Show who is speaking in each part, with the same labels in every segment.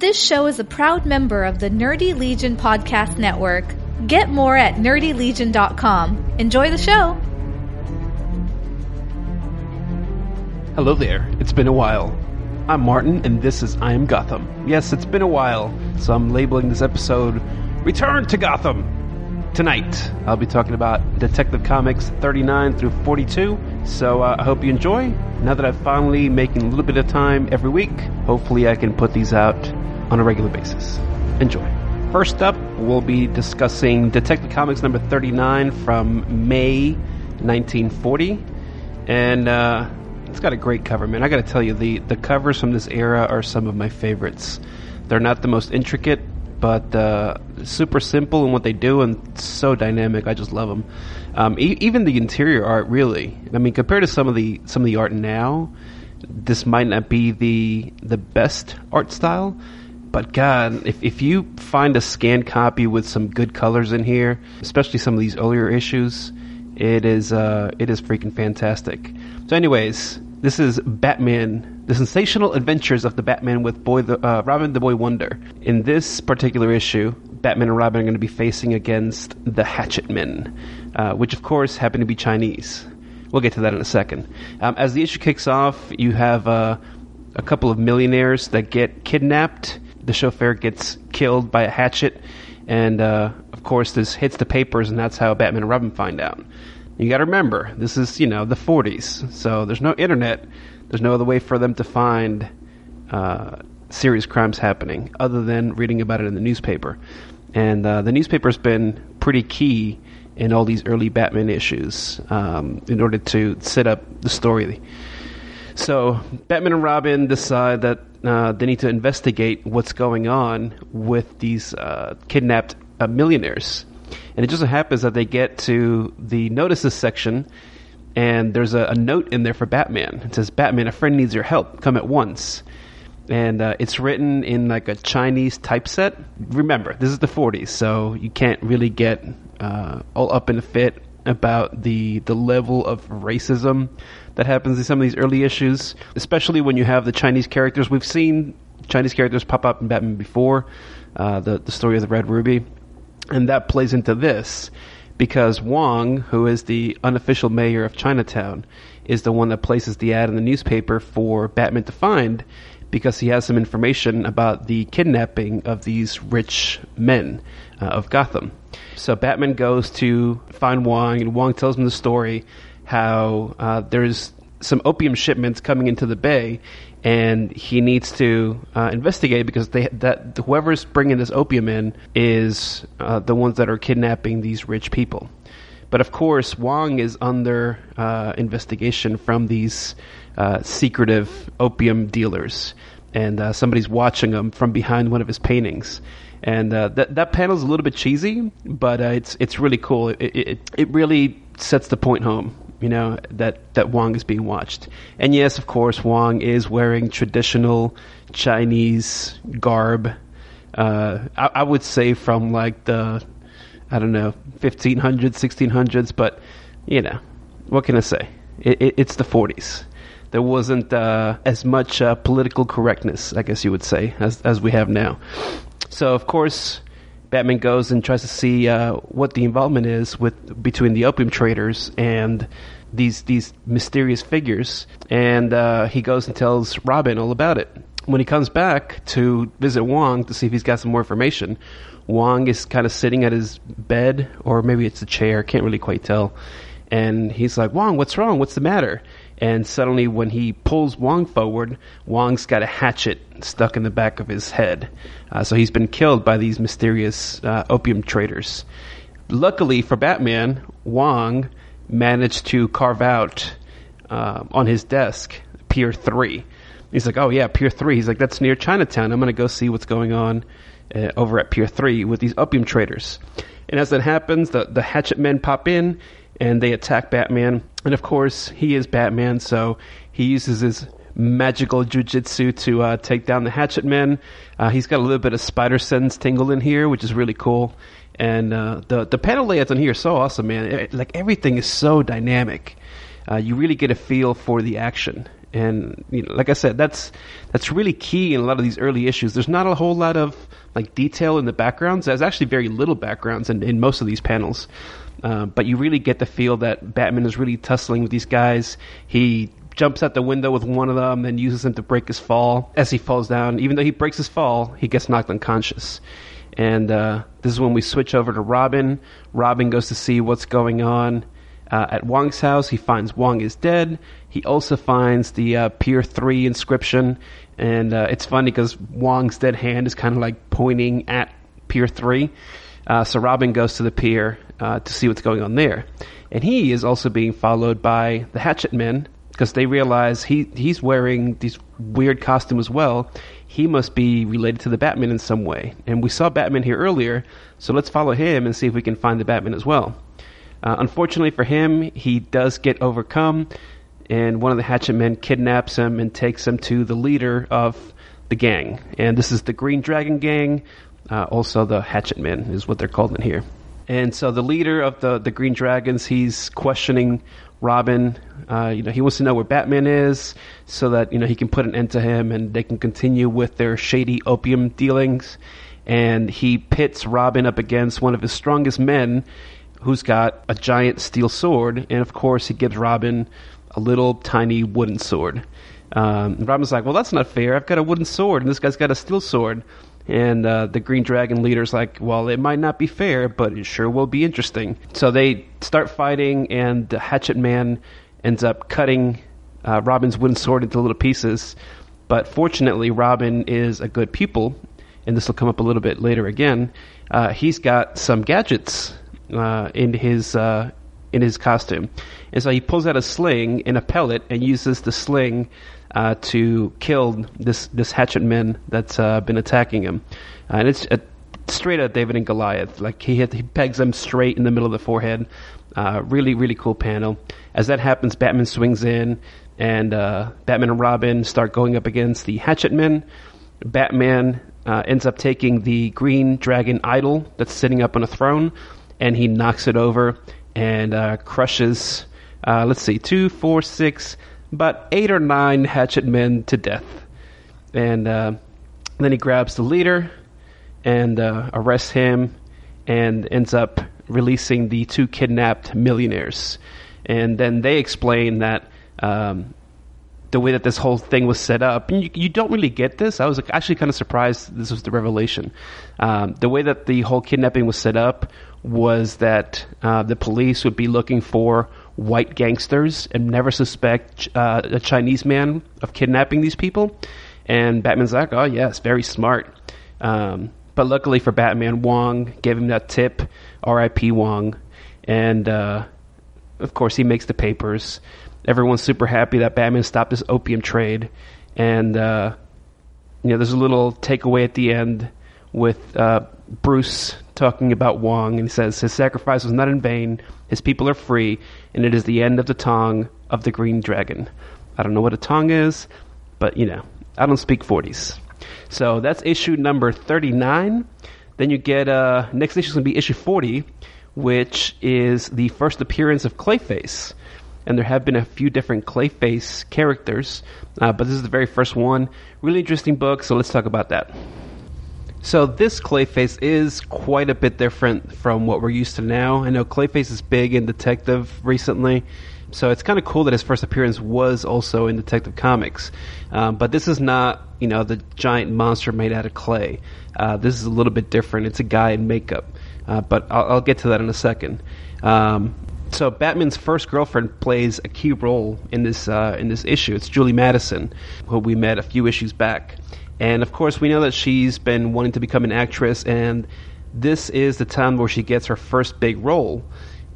Speaker 1: This show is a proud member of the Nerdy Legion Podcast Network. Get more at nerdylegion.com. Enjoy the show.
Speaker 2: Hello there, it's been a while. I'm Martin, and this is I Am Gotham. Yes, it's been a while, so I'm labeling this episode Return to Gotham. Tonight, I'll be talking about Detective Comics 39 through 42, so uh, I hope you enjoy. Now that I'm finally making a little bit of time every week, hopefully I can put these out on a regular basis. Enjoy. First up, we'll be discussing Detective Comics number 39 from May 1940, and uh, it's got a great cover, man. I got to tell you, the the covers from this era are some of my favorites. They're not the most intricate, but uh, super simple in what they do and so dynamic. I just love them. Um, e- even the interior art, really. I mean, compared to some of the some of the art now, this might not be the the best art style. But God, if if you find a scanned copy with some good colors in here, especially some of these earlier issues, it is uh, it is freaking fantastic. So, anyways, this is Batman: The Sensational Adventures of the Batman with Boy the, uh, Robin the Boy Wonder. In this particular issue, Batman and Robin are going to be facing against the Hatchet Men, uh, which of course happen to be Chinese. We'll get to that in a second. Um, as the issue kicks off, you have uh, a couple of millionaires that get kidnapped. The chauffeur gets killed by a hatchet, and uh, of course, this hits the papers, and that's how Batman and Robin find out. You got to remember, this is you know the 40s, so there's no internet. There's no other way for them to find uh, serious crimes happening other than reading about it in the newspaper. And uh, the newspaper's been pretty key in all these early Batman issues um, in order to set up the story. So Batman and Robin decide that uh, they need to investigate what's going on with these uh, kidnapped uh, millionaires. And it just so happens that they get to the notices section, and there's a, a, note in there for Batman. It says, Batman, a friend needs your help. Come at once. And uh, it's written in like a Chinese typeset. Remember, this is the 40s, so you can't really get uh, all up in a fit about the the level of racism that happens in some of these early issues, especially when you have the Chinese characters. We've seen Chinese characters pop up in Batman before, uh, the the story of the Red Ruby, and that plays into this because Wong, who is the unofficial mayor of Chinatown, is the one that places the ad in the newspaper for Batman to find because he has some information about the kidnapping of these rich men uh, of Gotham. So Batman goes to find Wong, and Wong tells him the story how uh, there's some opium shipments coming into the bay, and he needs to uh, investigate because they that whoever's bringing this opium in is uh, the ones that are kidnapping these rich people. But of course, Wong is under uh, investigation from these uh, secretive opium dealers, and uh, somebody's watching him from behind one of his paintings. And uh, that that panel is a little bit cheesy, but it's it's really cool. It, it it really sets the point home you know that that Wong is being watched. And yes, of course, Wong is wearing traditional Chinese garb. Uh, I, I, would say from like the I don't know 1500s, 1600s, but you know what can I say? It, it, it's the 40s. There wasn't uh, as much uh, political correctness, I guess you would say, as as we have now. So of course. Batman goes and tries to see uh, what the involvement is with between the opium traders and these these mysterious figures, and uh, he goes and tells Robin all about it. When he comes back to visit Wong to see if he's got some more information, Wong is kind of sitting at his bed, or maybe it's a chair, can't really quite tell. And he's like, Wong, what's wrong? What's the matter? And suddenly, when he pulls Wong forward, Wong's got a hatchet stuck in the back of his head. Uh, so he's been killed by these mysterious uh, opium traders. Luckily for Batman, Wong managed to carve out uh, on his desk Pier 3. He's like, oh, yeah, Pier 3. He's like, that's near Chinatown. I'm going to go see what's going on uh, over at Pier 3 with these opium traders. And as that happens, the, the hatchet men pop in and they attack Batman. And of course, he is Batman, so he uses his magical jujitsu to uh, take down the Hatchet Men. Uh, he's got a little bit of Spider Sense tingle in here, which is really cool. And uh, the the panel layouts in here are so awesome, man. It, like everything is so dynamic. Uh, you really get a feel for the action, And you know, like I said, that's that's really key in a lot of these early issues. There's not a whole lot of like detail in the backgrounds. There's actually very little backgrounds in, in most of these panels. Uh, but you really get the feel that Batman is really tussling with these guys. He jumps out the window with one of them, then uses him to break his fall. As he falls down, even though he breaks his fall, he gets knocked unconscious. And uh, this is when we switch over to Robin. Robin goes to see what's going on uh, at Wong's house. He finds Wong is dead. He also finds the uh, Pier 3 inscription. And uh, it's funny because Wong's dead hand is kind of like pointing at Pier 3. Uh, so Robin goes to the pier uh, to see what's going on there. And he is also being followed by the Hatchet Men because they realize he, he's wearing these weird costume as well. He must be related to the Batman in some way. And we saw Batman here earlier, so let's follow him and see if we can find the Batman as well. Uh, unfortunately for him, he does get overcome, and one of the Hatchet Men kidnaps him and takes him to the leader of the gang. And this is the Green Dragon Gang, uh, also the Hatchet Men is what they're called in here. And so the leader of the, the Green Dragons, he's questioning Robin. Uh, you know, he wants to know where Batman is so that, you know, he can put an end to him and they can continue with their shady opium dealings. And he pits Robin up against one of his strongest men who's got a giant steel sword. And of course, he gives Robin a little tiny wooden sword. Um, Robin's like, well, that's not fair. I've got a wooden sword and this guy's got a steel sword. And uh, the Green Dragon leader's like, well, it might not be fair, but it sure will be interesting. So they start fighting, and the Hatchet Man ends up cutting uh, Robin's wooden sword into little pieces. But fortunately, Robin is a good pupil, and this will come up a little bit later again. Uh, he's got some gadgets uh, in his uh, in his costume, and so he pulls out a sling and a pellet and uses the sling uh, to kill this this hatchet man that's uh, been attacking him, uh, and it's straight at David and Goliath. Like he hit, he pegs him straight in the middle of the forehead. Uh, really, really cool panel. As that happens, Batman swings in, and uh, Batman and Robin start going up against the Hatchet Men. Batman uh, ends up taking the Green Dragon idol that's sitting up on a throne, and he knocks it over and crushes. let's see, two, four, six, about eight or nine hatchet men to death. And uh, then he grabs the leader and uh, arrests him and ends up releasing the two kidnapped millionaires. And then they explain that um, the way that this whole thing was set up, you, you, don't really get this. I was actually kind of surprised this was the revelation. Um, the way that the whole kidnapping was set up was that uh, the police would be looking for white gangsters and never suspect uh, a Chinese man of kidnapping these people. And Batman's like, oh, yes, very smart. Um, but luckily for Batman, Wong gave him that tip, R.I.P. Wong. And uh, of course, he makes the papers. Everyone's super happy that Batman stopped this opium trade. And, uh, you know, there's a little takeaway at the end with uh, Bruce talking about Wong, and he says his sacrifice was not in vain. His people are free, and it is the end of the tongue of the green dragon. I don't know what a tongue is, but you know, I don't speak 40s. So that's issue number 39. Then you get uh, next issue is going to be issue 40, which is the first appearance of Clayface. And there have been a few different Clayface characters, uh, but this is the very first one. Really interesting book, so let's talk about that. So this Clayface is quite a bit different from what we're used to now. I know Clayface is big in Detective recently, so it's kind of cool that his first appearance was also in Detective Comics. Um, but this is not, you know, the giant monster made out of clay. Uh, this is a little bit different. It's a guy in makeup, uh, but I'll, I'll, get to that in a second. Um, so Batman's first girlfriend plays a key role in this uh, in this issue. It's Julie Madison, who we met a few issues back. And of course, we know that she's been wanting to become an actress, and this is the time where she gets her first big role.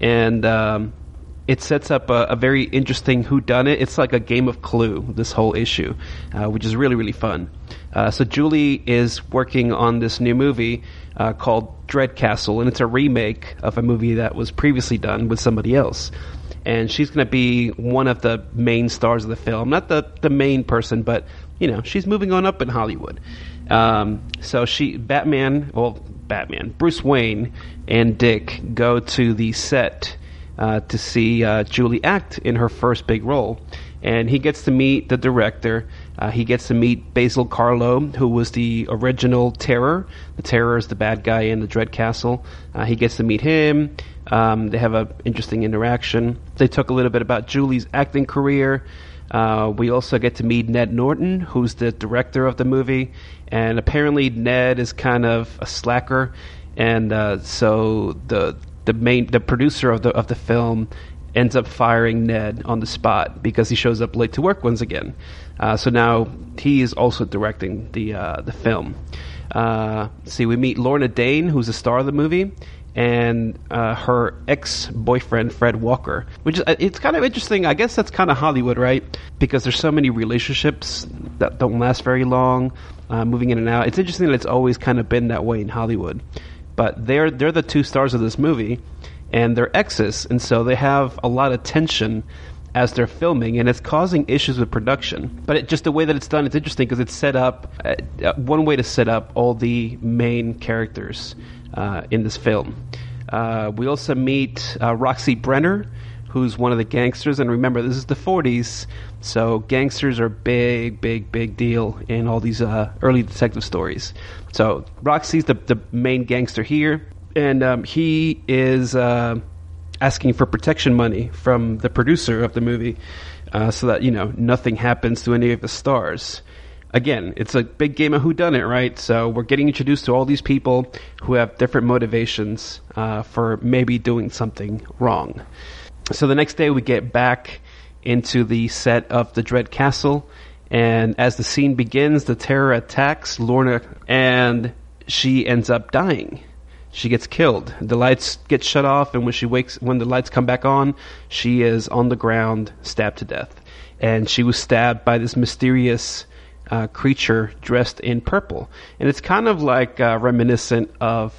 Speaker 2: And um, it sets up a, a, very interesting who done it. It's like a game of Clue. This whole issue, uh, which is really really fun. Uh, so Julie is working on this new movie uh, called Dread Castle, and it's a remake of a movie that was previously done with somebody else. And she's going to be one of the main stars of the film, not the the main person, but you know, she's moving on up in Hollywood. Um, so she, Batman, well, Batman, Bruce Wayne and Dick go to the set uh, to see uh, Julie act in her first big role. and he gets to meet the director. Uh, he gets to meet Basil Karlo, who was the original Terror. The Terror is the bad guy in the Dread Castle. Uh, he gets to meet him. Um, they have an interesting interaction. They talk a little bit about Julie's acting career. Uh, we also get to meet Ned Norton, who's the director of the movie, and apparently Ned is kind of a slacker, and uh, so the the main the producer of the of the film ends up firing Ned on the spot because he shows up late to work once again. Uh, so now he is also directing the uh, the film. Uh, see, we meet Lorna Dane, who's the star of the movie, and uh, her ex boyfriend Fred Walker, which is it's kind of interesting. I guess that's kind of Hollywood, right? Because there's so many relationships that don't last very long, uh, moving in and out. It's interesting that it's always kind of been that way in Hollywood. But they're they're the two stars of this movie, and they're exes, and so they have a lot of tension as they're filming, and it's causing issues with production. But it, just the way that it's done, it's interesting because it's set up uh, uh, one way to set up all the main characters uh, in this film. Uh, we also meet uh, Roxy Brenner, who's one of the gangsters. And remember, this is the 40s, so gangsters are big, big, big deal in all these uh, early detective stories. So Roxy's the, the main gangster here, and um, he is uh, asking for protection money from the producer of the movie uh, so that, you know, nothing happens to any of the stars again, it's a big game of who done it, right? So we're getting introduced to all these people who have different motivations uh, for maybe doing something wrong. So the next day we get back into the set of the Dread Castle, and as the scene begins, the terror attacks Lorna, and she ends up dying. She gets killed. The lights get shut off, and when she wakes, when the lights come back on, she is on the ground, stabbed to death. And she was stabbed by this mysterious uh, creature dressed in purple, and it's kind of like uh, reminiscent of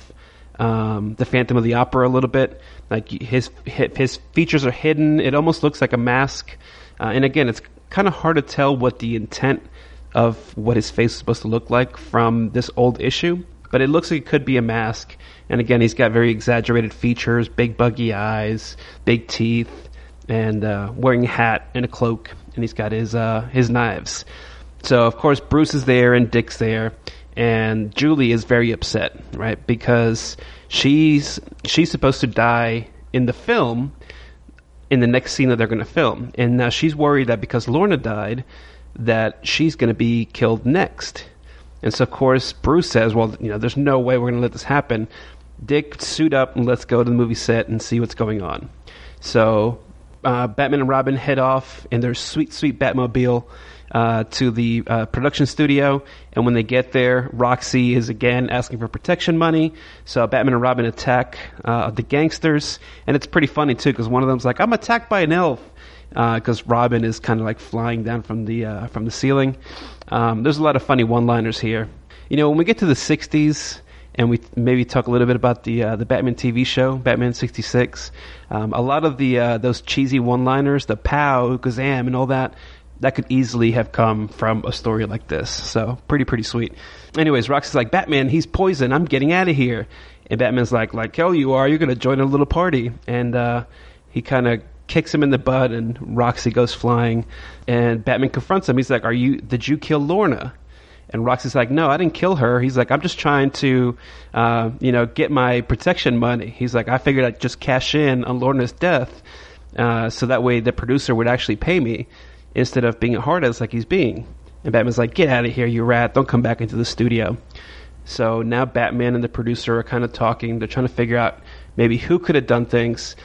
Speaker 2: um, the Phantom of the Opera a little bit. Like his his features are hidden; it almost looks like a mask. Uh, and again, it's kind of hard to tell what the intent of what his face is supposed to look like from this old issue, but it looks like it could be a mask. And again, he's got very exaggerated features, big buggy eyes, big teeth, and uh, wearing a hat and a cloak, and he's got his uh, his knives. So of course Bruce is there and Dick's there, and Julie is very upset, right? Because she's she's supposed to die in the film in the next scene that they're going to film, and now she's worried that because Lorna died, that she's going to be killed next. And so of course Bruce says, "Well, you know, there's no way we're going to let this happen." Dick, suit up and let's go to the movie set and see what's going on. So uh, Batman and Robin head off in their sweet, sweet Batmobile uh, to the uh, production studio. And when they get there, Roxy is again asking for protection money. So Batman and Robin attack uh, the gangsters. And it's pretty funny, too, because one of them's like, I'm attacked by an elf. Because uh, Robin is kind of like flying down from the uh, from the ceiling. Um, there's a lot of funny one-liners here. You know, when we get to the '60s, and we maybe talk a little bit about the uh, the Batman TV show, Batman '66. Um, a lot of the uh, those cheesy one-liners, the pow, Kazam, and all that that could easily have come from a story like this. So pretty pretty sweet. Anyways, Roxy's like Batman, he's poison. I'm getting out of here. And Batman's like, like hell you are. You're gonna join a little party. And uh, he kind of kicks him in the butt, and Roxy goes flying. And Batman confronts him. He's like, "Are you? Did you kill Lorna?" And Roxy's like, "No, I didn't kill her." He's like, "I'm just trying to, uh, you know, get my protection money." He's like, "I figured I'd just cash in on Lorna's death, uh, so that way the producer would actually pay me." instead of being a hard ass like he's being. And Batman's like, "Get out of here, you rat! Don't come back into the studio." So now Batman and the producer are kind of talking. They're trying to figure out maybe who could have done things.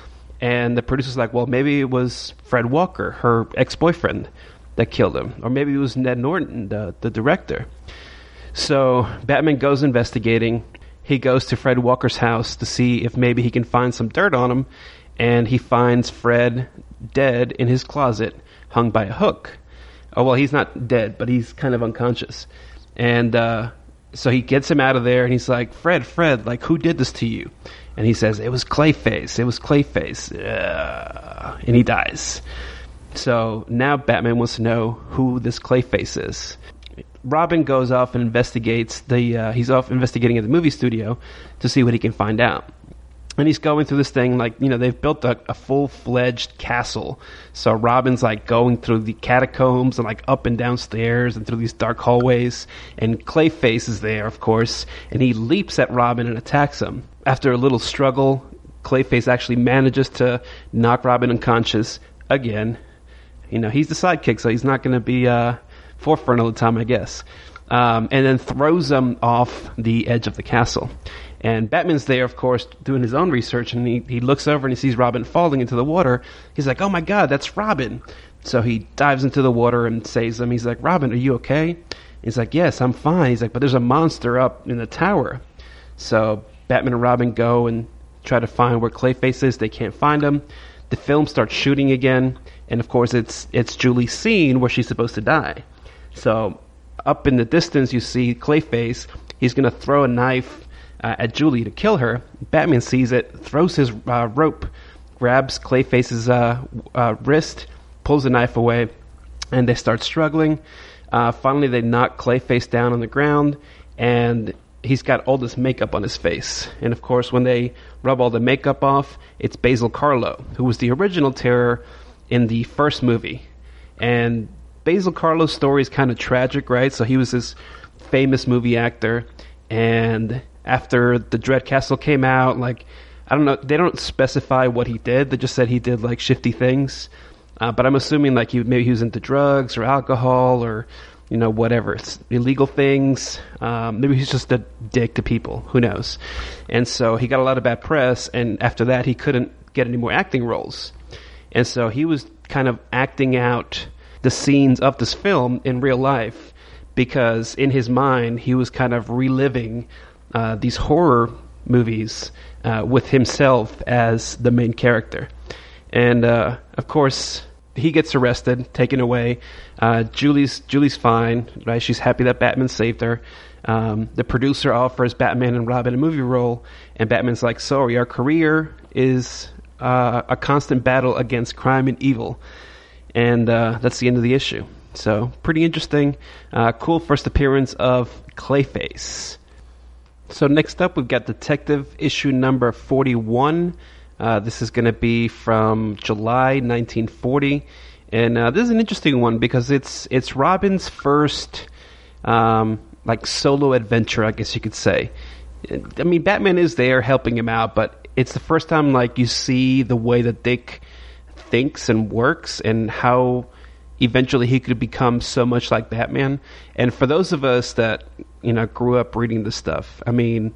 Speaker 2: And the producer's like, "Well, maybe it was Fred Walker, her ex-boyfriend, that killed him, or maybe it was Ned Norton, the the director." So Batman goes investigating. He goes to Fred Walker's house to see if maybe he can find some dirt on him, and he finds Fred dead in his closet hung by a hook. Oh well, he's not dead, but he's kind of unconscious, and uh, so he gets him out of there, and he's like, "Fred, Fred, like who did this to you?" And he says, "It was Clayface. It was Clayface," uh, and he dies. So now Batman wants to know who this Clayface is. Robin goes off and investigates the. Uh, he's off investigating at the movie studio to see what he can find out. and he's going through this thing like you know they've built a, a full-fledged castle so robin's like going through the catacombs and like up and down stairs and through these dark hallways and clayface is there of course and he leaps at robin and attacks him after a little struggle clayface actually manages to knock robin unconscious again you know he's the sidekick so he's not going to be uh, forefront all the time i guess um, and then throws him off the edge of the castle and Batman's there, of course, doing his own research, and he, he looks over and he sees Robin falling into the water. He's like, oh my god, that's Robin. So he dives into the water and saves him. He's like, Robin, are you okay? He's like, yes, I'm fine. He's like, but there's a monster up in the tower. So Batman and Robin go and try to find where Clayface is. They can't find him. The film starts shooting again, and of course, it's it's Julie's scene where she's supposed to die. So up in the distance, you see Clayface. He's to throw a knife uh, at Julie to kill her. Batman sees it, throws his uh, rope, grabs Clayface's uh, uh wrist, pulls the knife away, and they start struggling. Uh, finally, they knock Clayface down on the ground, and he's got all this makeup on his face. And of course, when they rub all the makeup off, it's Basil Karlo, who was the original terror in the first movie. And Basil Karlo's story is kind of tragic, right? So he was this famous movie actor, and after the Dread Castle came out. Like, I don't know, they don't specify what he did. They just said he did like shifty things. Uh, but I'm assuming like he maybe he was into drugs or alcohol or you know whatever it's illegal things. Um, maybe he's just a dick to people. Who knows? And so he got a lot of bad press. And after that, he couldn't get any more acting roles. And so he was kind of acting out the scenes of this film in real life because in his mind he was kind of reliving uh, these horror movies uh, with himself as the main character. And uh, of course, he gets arrested, taken away. Uh, Julie's Julie's fine, right? She's happy that Batman saved her. Um, the producer offers Batman and Robin a movie role, and Batman's like, "Sorry, our career is uh, a constant battle against crime and evil," and uh, that's the end of the issue. So, pretty interesting. cool first appearance of Clayface. So next up, we've got Detective issue number 41. Uh, this is going to be from July 1940, and uh, this is an interesting one because it's it's Robin's first um, like solo adventure, I guess you could say. I mean, Batman is there helping him out, but it's the first time like you see the way that Dick thinks and works and how eventually he could become so much like Batman. And for those of us that you know grew up reading this stuff, I mean,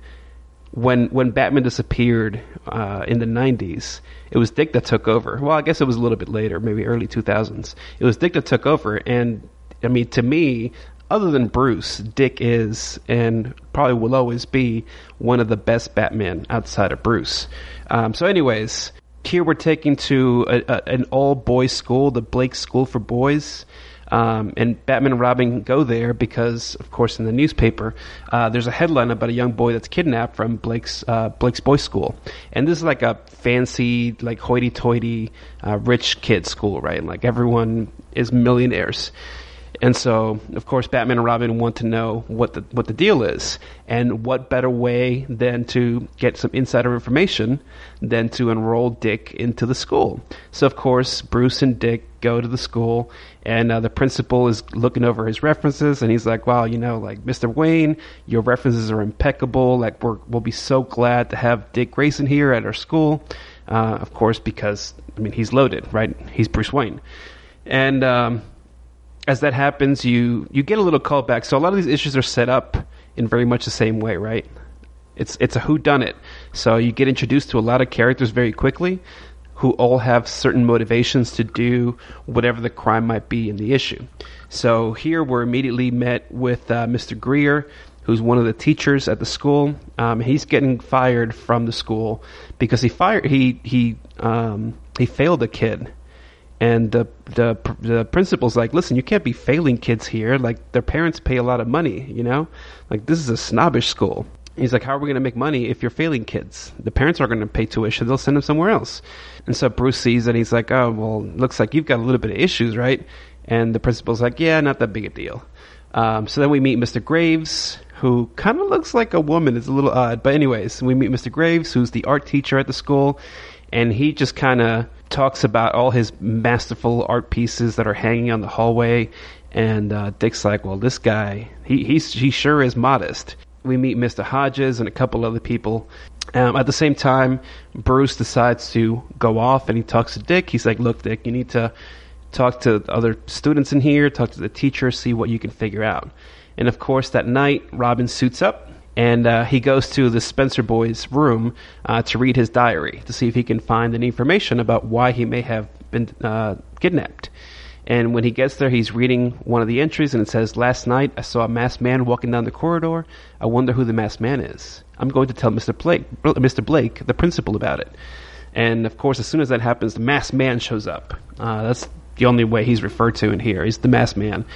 Speaker 2: when when Batman disappeared uh, in the '90s, it was Dick that took over. Well, I guess it was a little bit later, maybe early 2000s. It was Dick that took over, and I mean, to me. Other than Bruce, Dick is and probably will always be one of the best Batman outside of Bruce. Um, so, anyways, here we're taking to a, a, an all boys school, the Blake School for Boys. Um, and Batman and Robin go there because, of course, in the newspaper, uh, there's a headline about a young boy that's kidnapped from Blake's uh, Blake's boys' school, and this is like a fancy, like hoity-toity, uh, rich kid school, right? Like everyone is millionaires, and so, of course, Batman and Robin want to know what the what the deal is, and what better way than to get some insider information than to enroll Dick into the school. So, of course, Bruce and Dick go to the school, and uh, the principal is looking over his references, and he's like, "Wow, you know, like Mr. Wayne, your references are impeccable. Like, we're, we'll be so glad to have Dick Grayson here at our school." Uh, of course, because I mean, he's loaded, right? He's Bruce Wayne, and um, as that happens, you you get a little callback. So a lot of these issues are set up in very much the same way, right? It's it's a who done it. So you get introduced to a lot of characters very quickly who all have certain motivations to do whatever the crime might be in the issue. So here we're immediately met with uh, Mr. Greer, who's one of the teachers at the school. Um, he's getting fired from the school because he fired he he um, he failed a kid and the the the principal's like, listen, you can't be failing kids here. Like their parents pay a lot of money, you know. Like this is a snobbish school. He's like, how are we going to make money if you're failing kids? The parents aren't going to pay tuition; they'll send them somewhere else. And so Bruce sees it. He's like, oh well, looks like you've got a little bit of issues, right? And the principal's like, yeah, not that big a deal. Um, so then we meet Mr. Graves, who kind of looks like a woman. It's a little odd. But, anyways, we meet Mr. Graves, who's the art teacher at the school, and he just kind of talks about all his masterful art pieces that are hanging on the hallway. And uh, Dick's like, well, this guy, he, he's, he sure is modest. We meet Mr. Hodges and a couple other people. Um, at the same time, Bruce decides to go off and he talks to Dick. He's like, look, Dick, you need to talk to other students in here, talk to the teacher, see what you can figure out. And of course, that night, Robin suits up and uh, he goes to the Spencer boy's room uh, to read his diary to see if he can find any information about why he may have been uh, kidnapped. And when he gets there, he's reading one of the entries, and it says, "Last night I saw a masked man walking down the corridor. I wonder who the masked man is. I'm going to tell Mr. Blake, Mr. Blake, the principal, about it." And of course, as soon as that happens, the masked man shows up. Uh, that's the only way he's referred to in here. He's the masked man,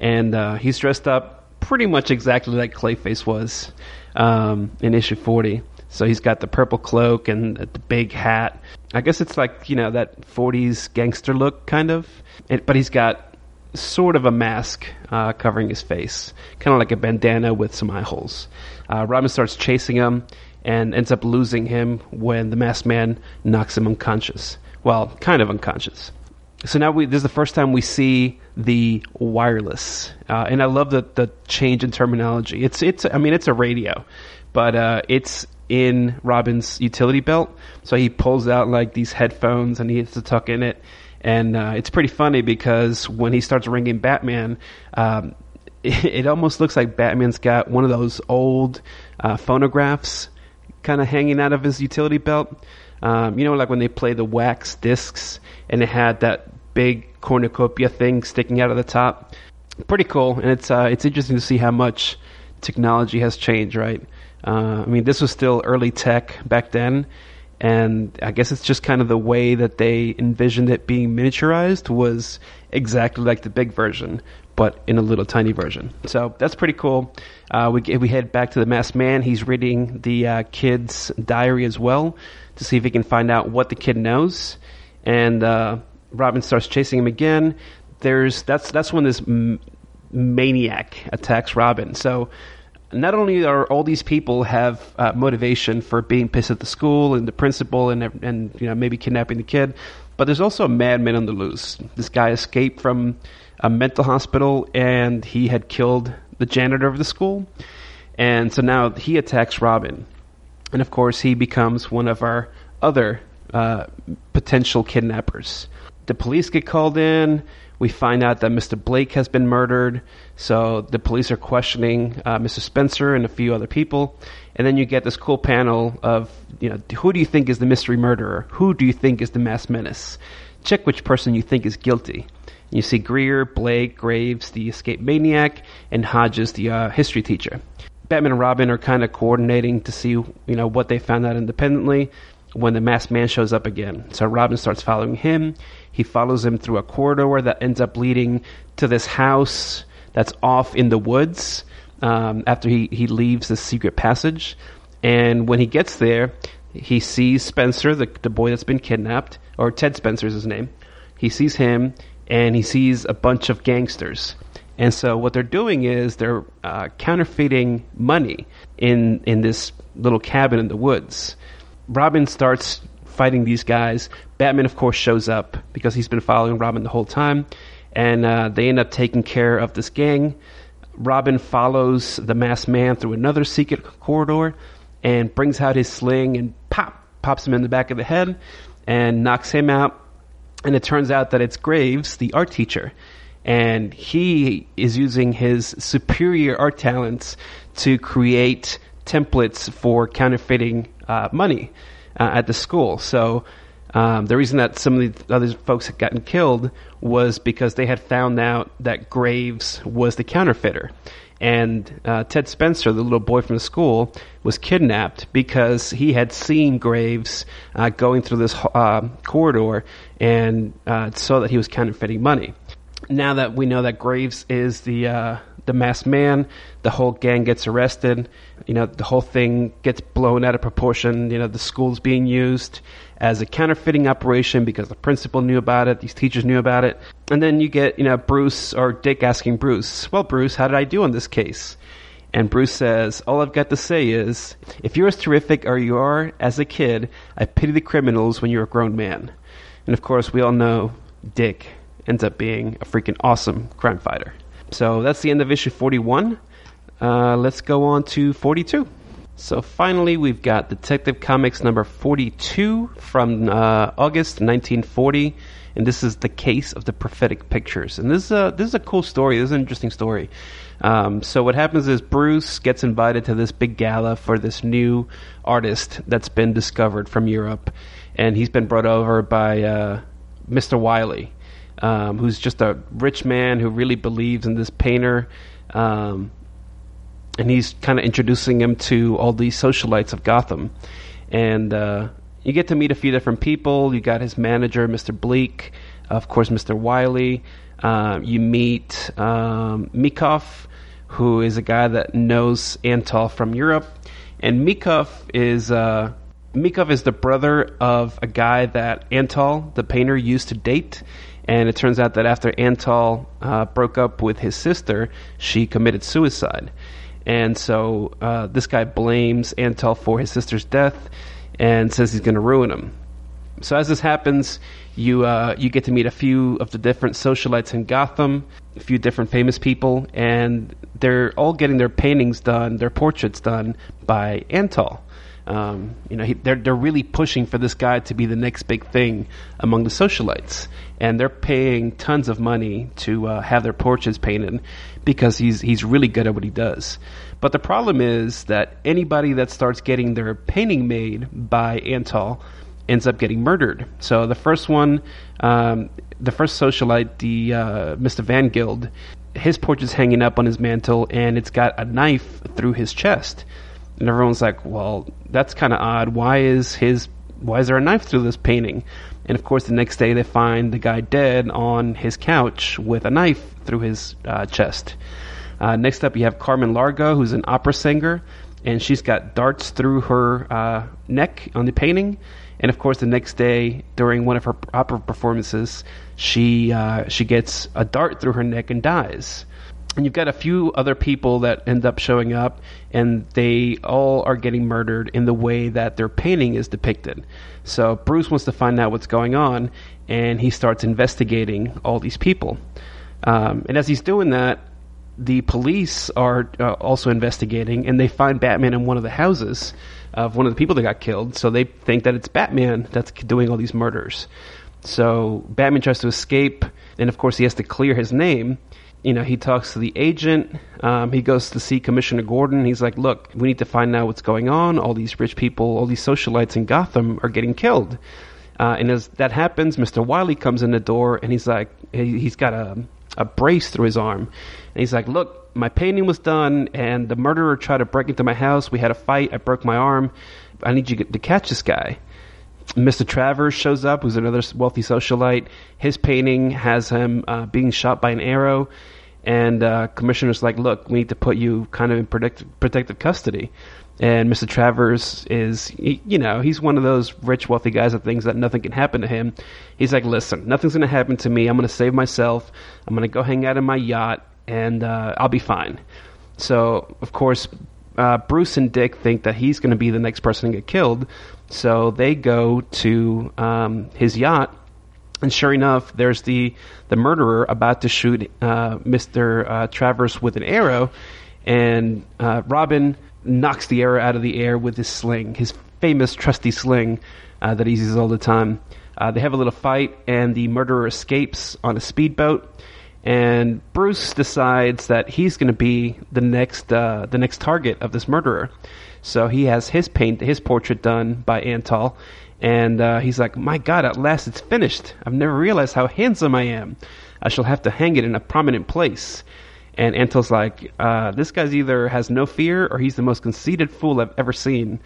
Speaker 2: and uh, he's dressed up pretty much exactly like Clayface was um, in issue 40. So he's got the purple cloak and the big hat. I guess it's like, you know, that 40s gangster look, kind of. It, but he's got sort of a mask uh, covering his face, kind of like a bandana with some eye holes. Uh, Robin starts chasing him and ends up losing him when the masked man knocks him unconscious. Well, kind of unconscious. So now we, this is the first time we see the wireless, uh, and I love the the change in terminology. It's it's I mean it's a radio, but uh, it's in Robin's utility belt. So he pulls out like these headphones and he has to tuck in it, and uh, it's pretty funny because when he starts ringing Batman. Um, it, it almost looks like Batman's got one of those old uh, phonographs kind of hanging out of his utility belt. Um, you know, like when they play the wax discs and it had that big cornucopia thing sticking out of the top. Pretty cool, and it's uh, it's interesting to see how much technology has changed, right? Uh, I mean, this was still early tech back then, and I guess it's just kind of the way that they envisioned it being miniaturized was exactly like the big version, but in a little tiny version. So that's pretty cool. Uh, we we head back to the masked man. He's reading the uh, kid's diary as well to see if he can find out what the kid knows, and uh, Robin starts chasing him again. There's that's that's when this m- maniac attacks Robin. So not only are all these people have uh, motivation for being pissed at the school and the principal and and you know maybe kidnapping the kid, but there's also a madman on the loose. This guy escaped from a mental hospital and he had killed the janitor of the school, and so now he attacks Robin, and of course he becomes one of our other uh, potential kidnappers. The police get called in. We find out that Mr. Blake has been murdered. So the police are questioning uh, Mr. Spencer and a few other people. And then you get this cool panel of, you know, who do you think is the mystery murderer? Who do you think is the mass menace? Check which person you think is guilty. You see Greer, Blake, Graves, the escaped maniac, and Hodges, the uh, history teacher. Batman and Robin are kind of coordinating to see, you know, what they found out independently when the masked man shows up again. So Robin starts following him. He follows him through a corridor that ends up leading to this house that's off in the woods um, after he, he leaves the secret passage. And when he gets there, he sees Spencer, the, the boy that's been kidnapped, or Ted Spencer is his name. He sees him and he sees a bunch of gangsters. And so what they're doing is they're uh, counterfeiting money in in this little cabin in the woods. Robin starts fighting these guys. Batman, of course, shows up because he's been following Robin the whole time, and uh, they end up taking care of this gang. Robin follows the masked man through another secret corridor and brings out his sling and pop pops him in the back of the head and knocks him out. And it turns out that it's Graves, the art teacher, and he is using his superior art talents to create templates for counterfeiting uh, money uh, at the school. So um, the reason that some of the other folks had gotten killed was because they had found out that Graves was the counterfeiter. And uh, Ted Spencer, the little boy from the school, was kidnapped because he had seen Graves uh, going through this uh, corridor and uh, saw that he was counterfeiting money. Now that we know that Graves is the uh, the masked man. The whole gang gets arrested. You know, the whole thing gets blown out of proportion. You know, the school's being used as a counterfeiting operation because the principal knew about it, these teachers knew about it. And then you get, you know, Bruce or Dick asking Bruce, Well, Bruce, how did I do on this case? And Bruce says, All I've got to say is, if you're as terrific as you are as a kid, I pity the criminals when you're a grown man. And of course, we all know Dick ends up being a freaking awesome crime fighter. So that's the end of issue 41. Uh, let's go on to 42. So finally, we've got Detective Comics number 42 from uh, August 1940, and this is the case of the prophetic pictures. And this is a this is a cool story. This is an interesting story. Um, so what happens is Bruce gets invited to this big gala for this new artist that's been discovered from Europe, and he's been brought over by uh, Mr. Wiley, um, who's just a rich man who really believes in this painter. Um, and he's kind of introducing him to all these socialites of Gotham, and uh, you get to meet a few different people. You got his manager, Mr. Bleak, of course, Mr. Wiley. Uh, you meet um, Mikov, who is a guy that knows Antal from Europe, and Mikov is uh, Mikov is the brother of a guy that Antal, the painter, used to date. And it turns out that after Antal uh, broke up with his sister, she committed suicide. And so uh, this guy blames Antal for his sister's death and says he's going to ruin him. So as this happens, you uh, you get to meet a few of the different socialites in Gotham, a few different famous people, and they're all getting their paintings done, their portraits done by Antal. Um, you know, he, they're they're really pushing for this guy to be the next big thing among the socialites, and they're paying tons of money to uh, have their porches painted because he's he's really good at what he does. But the problem is that anybody that starts getting their painting made by Antal ends up getting murdered. So the first one, um, the first socialite, the uh, Mr. Van Gild, his porch is hanging up on his mantle, and it's got a knife through his chest. And everyone's like, "Well, that's kind of odd. Why is his why is there a knife through this painting?" And of course, the next day they find the guy dead on his couch with a knife through his uh, chest. Uh, next up, you have Carmen Largo, who's an opera singer, and she's got darts through her uh, neck on the painting. And of course, the next day, during one of her opera performances, she uh, she gets a dart through her neck and dies. And you've got a few other people that end up showing up, and they all are getting murdered in the way that their painting is depicted. So Bruce wants to find out what's going on, and he starts investigating all these people. Um, and as he's doing that, the police are uh, also investigating, and they find Batman in one of the houses of one of the people that got killed. So they think that it's Batman that's doing all these murders. So Batman tries to escape, and of course he has to clear his name. You know, he talks to the agent. Um, he goes to see Commissioner Gordon. He's like, "Look, we need to find out what's going on. All these rich people, all these socialites in Gotham are getting killed." Uh, and as that happens, Mr. Wiley comes in the door, and he's like, he, he's got a a brace through his arm. And he's like, Look, my painting was done, and the murderer tried to break into my house. We had a fight. I broke my arm. I need you to catch this guy. Mr. Travers shows up, who's another wealthy socialite. His painting has him uh, being shot by an arrow. And uh, commissioner's like, look, we need to put you kind of in protect- protective custody. And Mr. Travers is, you know, he's one of those rich, wealthy guys that thinks that nothing can happen to him. He's like, listen, nothing's going to happen to me. I'm going to save myself. I'm going to go hang out in my yacht, and uh, I'll be fine. So, of course, uh, Bruce and Dick think that he's going to be the next person to get killed. So they go to um, his yacht, and sure enough, there's the the murderer about to shoot uh, Mr. Uh, Travers with an arrow, and uh, Robin knocks the arrow out of the air with his sling, his famous trusty sling uh, that he uses all the time. Uh, they have a little fight, and the murderer escapes on a speedboat. And Bruce decides that he's going to be the next uh, the next target of this murderer. So he has his paint, his portrait done by Antal, and uh, he's like, "My God, at last it's finished! I've never realized how handsome I am. I shall have to hang it in a prominent place." And Antal's like, uh, this guy's either has no fear or he's the most conceited fool I've ever seen.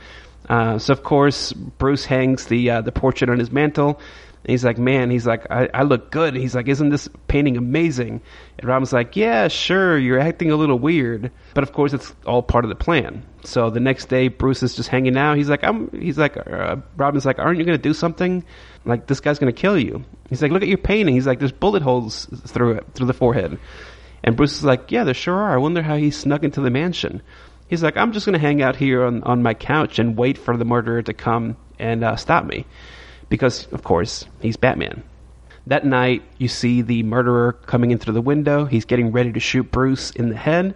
Speaker 2: Uh, so of course Bruce hangs the uh, the portrait on his mantle. And he's like, man, he's like, I, I look good. He's like, isn't this painting amazing? And Robin's like, yeah, sure, you're acting a little weird, but of course it's all part of the plan. So the next day, Bruce is just hanging out. He's like, I'm. He's like, uh, Robin's like, aren't you gonna do something? Like this guy's gonna kill you. He's like, look at your painting. He's like, there's bullet holes through it, through the forehead. And Bruce is like, yeah, there sure are. I wonder how he snuck into the mansion. He's like, I'm just going to hang out here on, on my couch and wait for the murderer to come and uh, stop me. Because, of course, he's Batman. That night, you see the murderer coming in through the window. He's getting ready to shoot Bruce in the head.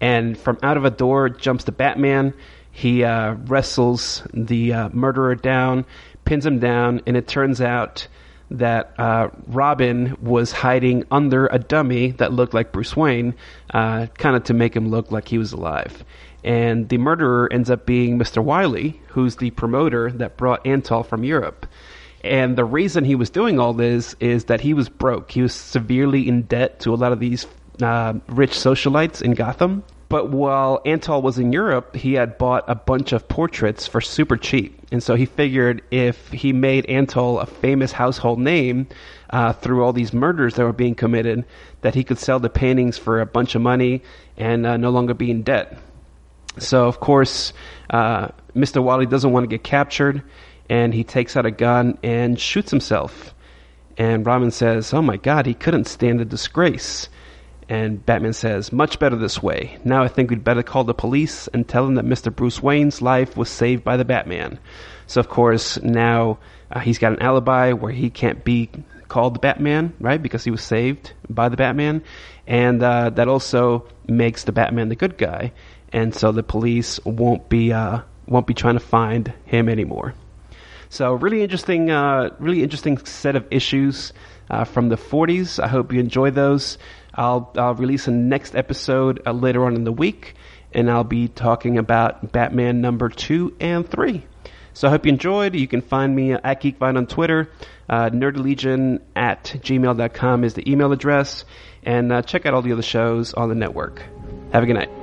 Speaker 2: And from out of a door jumps the Batman. He uh, wrestles the uh, murderer down, pins him down, and it turns out that uh, Robin was hiding under a dummy that looked like Bruce Wayne, uh, kind of to make him look like he was alive. And the murderer ends up being Mr. Wiley, who's the promoter that brought Antal from Europe. And the reason he was doing all this is that he was broke. He was severely in debt to a lot of these uh, rich socialites in Gotham. But while Antal was in Europe, he had bought a bunch of portraits for super cheap. And so he figured if he made Antal a famous household name uh, through all these murders that were being committed, that he could sell the paintings for a bunch of money and uh, no longer be in debt. So, of course, uh, Mr. Wally doesn't want to get captured, and he takes out a gun and shoots himself. And Robin says, Oh my god, he couldn't stand the disgrace. And Batman says, Much better this way. Now I think we'd better call the police and tell them that Mr. Bruce Wayne's life was saved by the Batman. So, of course, now uh, he's got an alibi where he can't be called the Batman, right? Because he was saved by the Batman. And uh, that also makes the Batman the good guy. And so the police won't be, uh, won't be trying to find him anymore. So, really interesting, uh, really interesting set of issues uh, from the 40s. I hope you enjoy those. I'll, I'll release a next episode uh, later on in the week, and I'll be talking about Batman number two and three. So I hope you enjoyed. You can find me at GeekVine on Twitter. Uh, NerdyLegion at gmail.com is the email address. And uh, check out all the other shows on the network. Have a good night.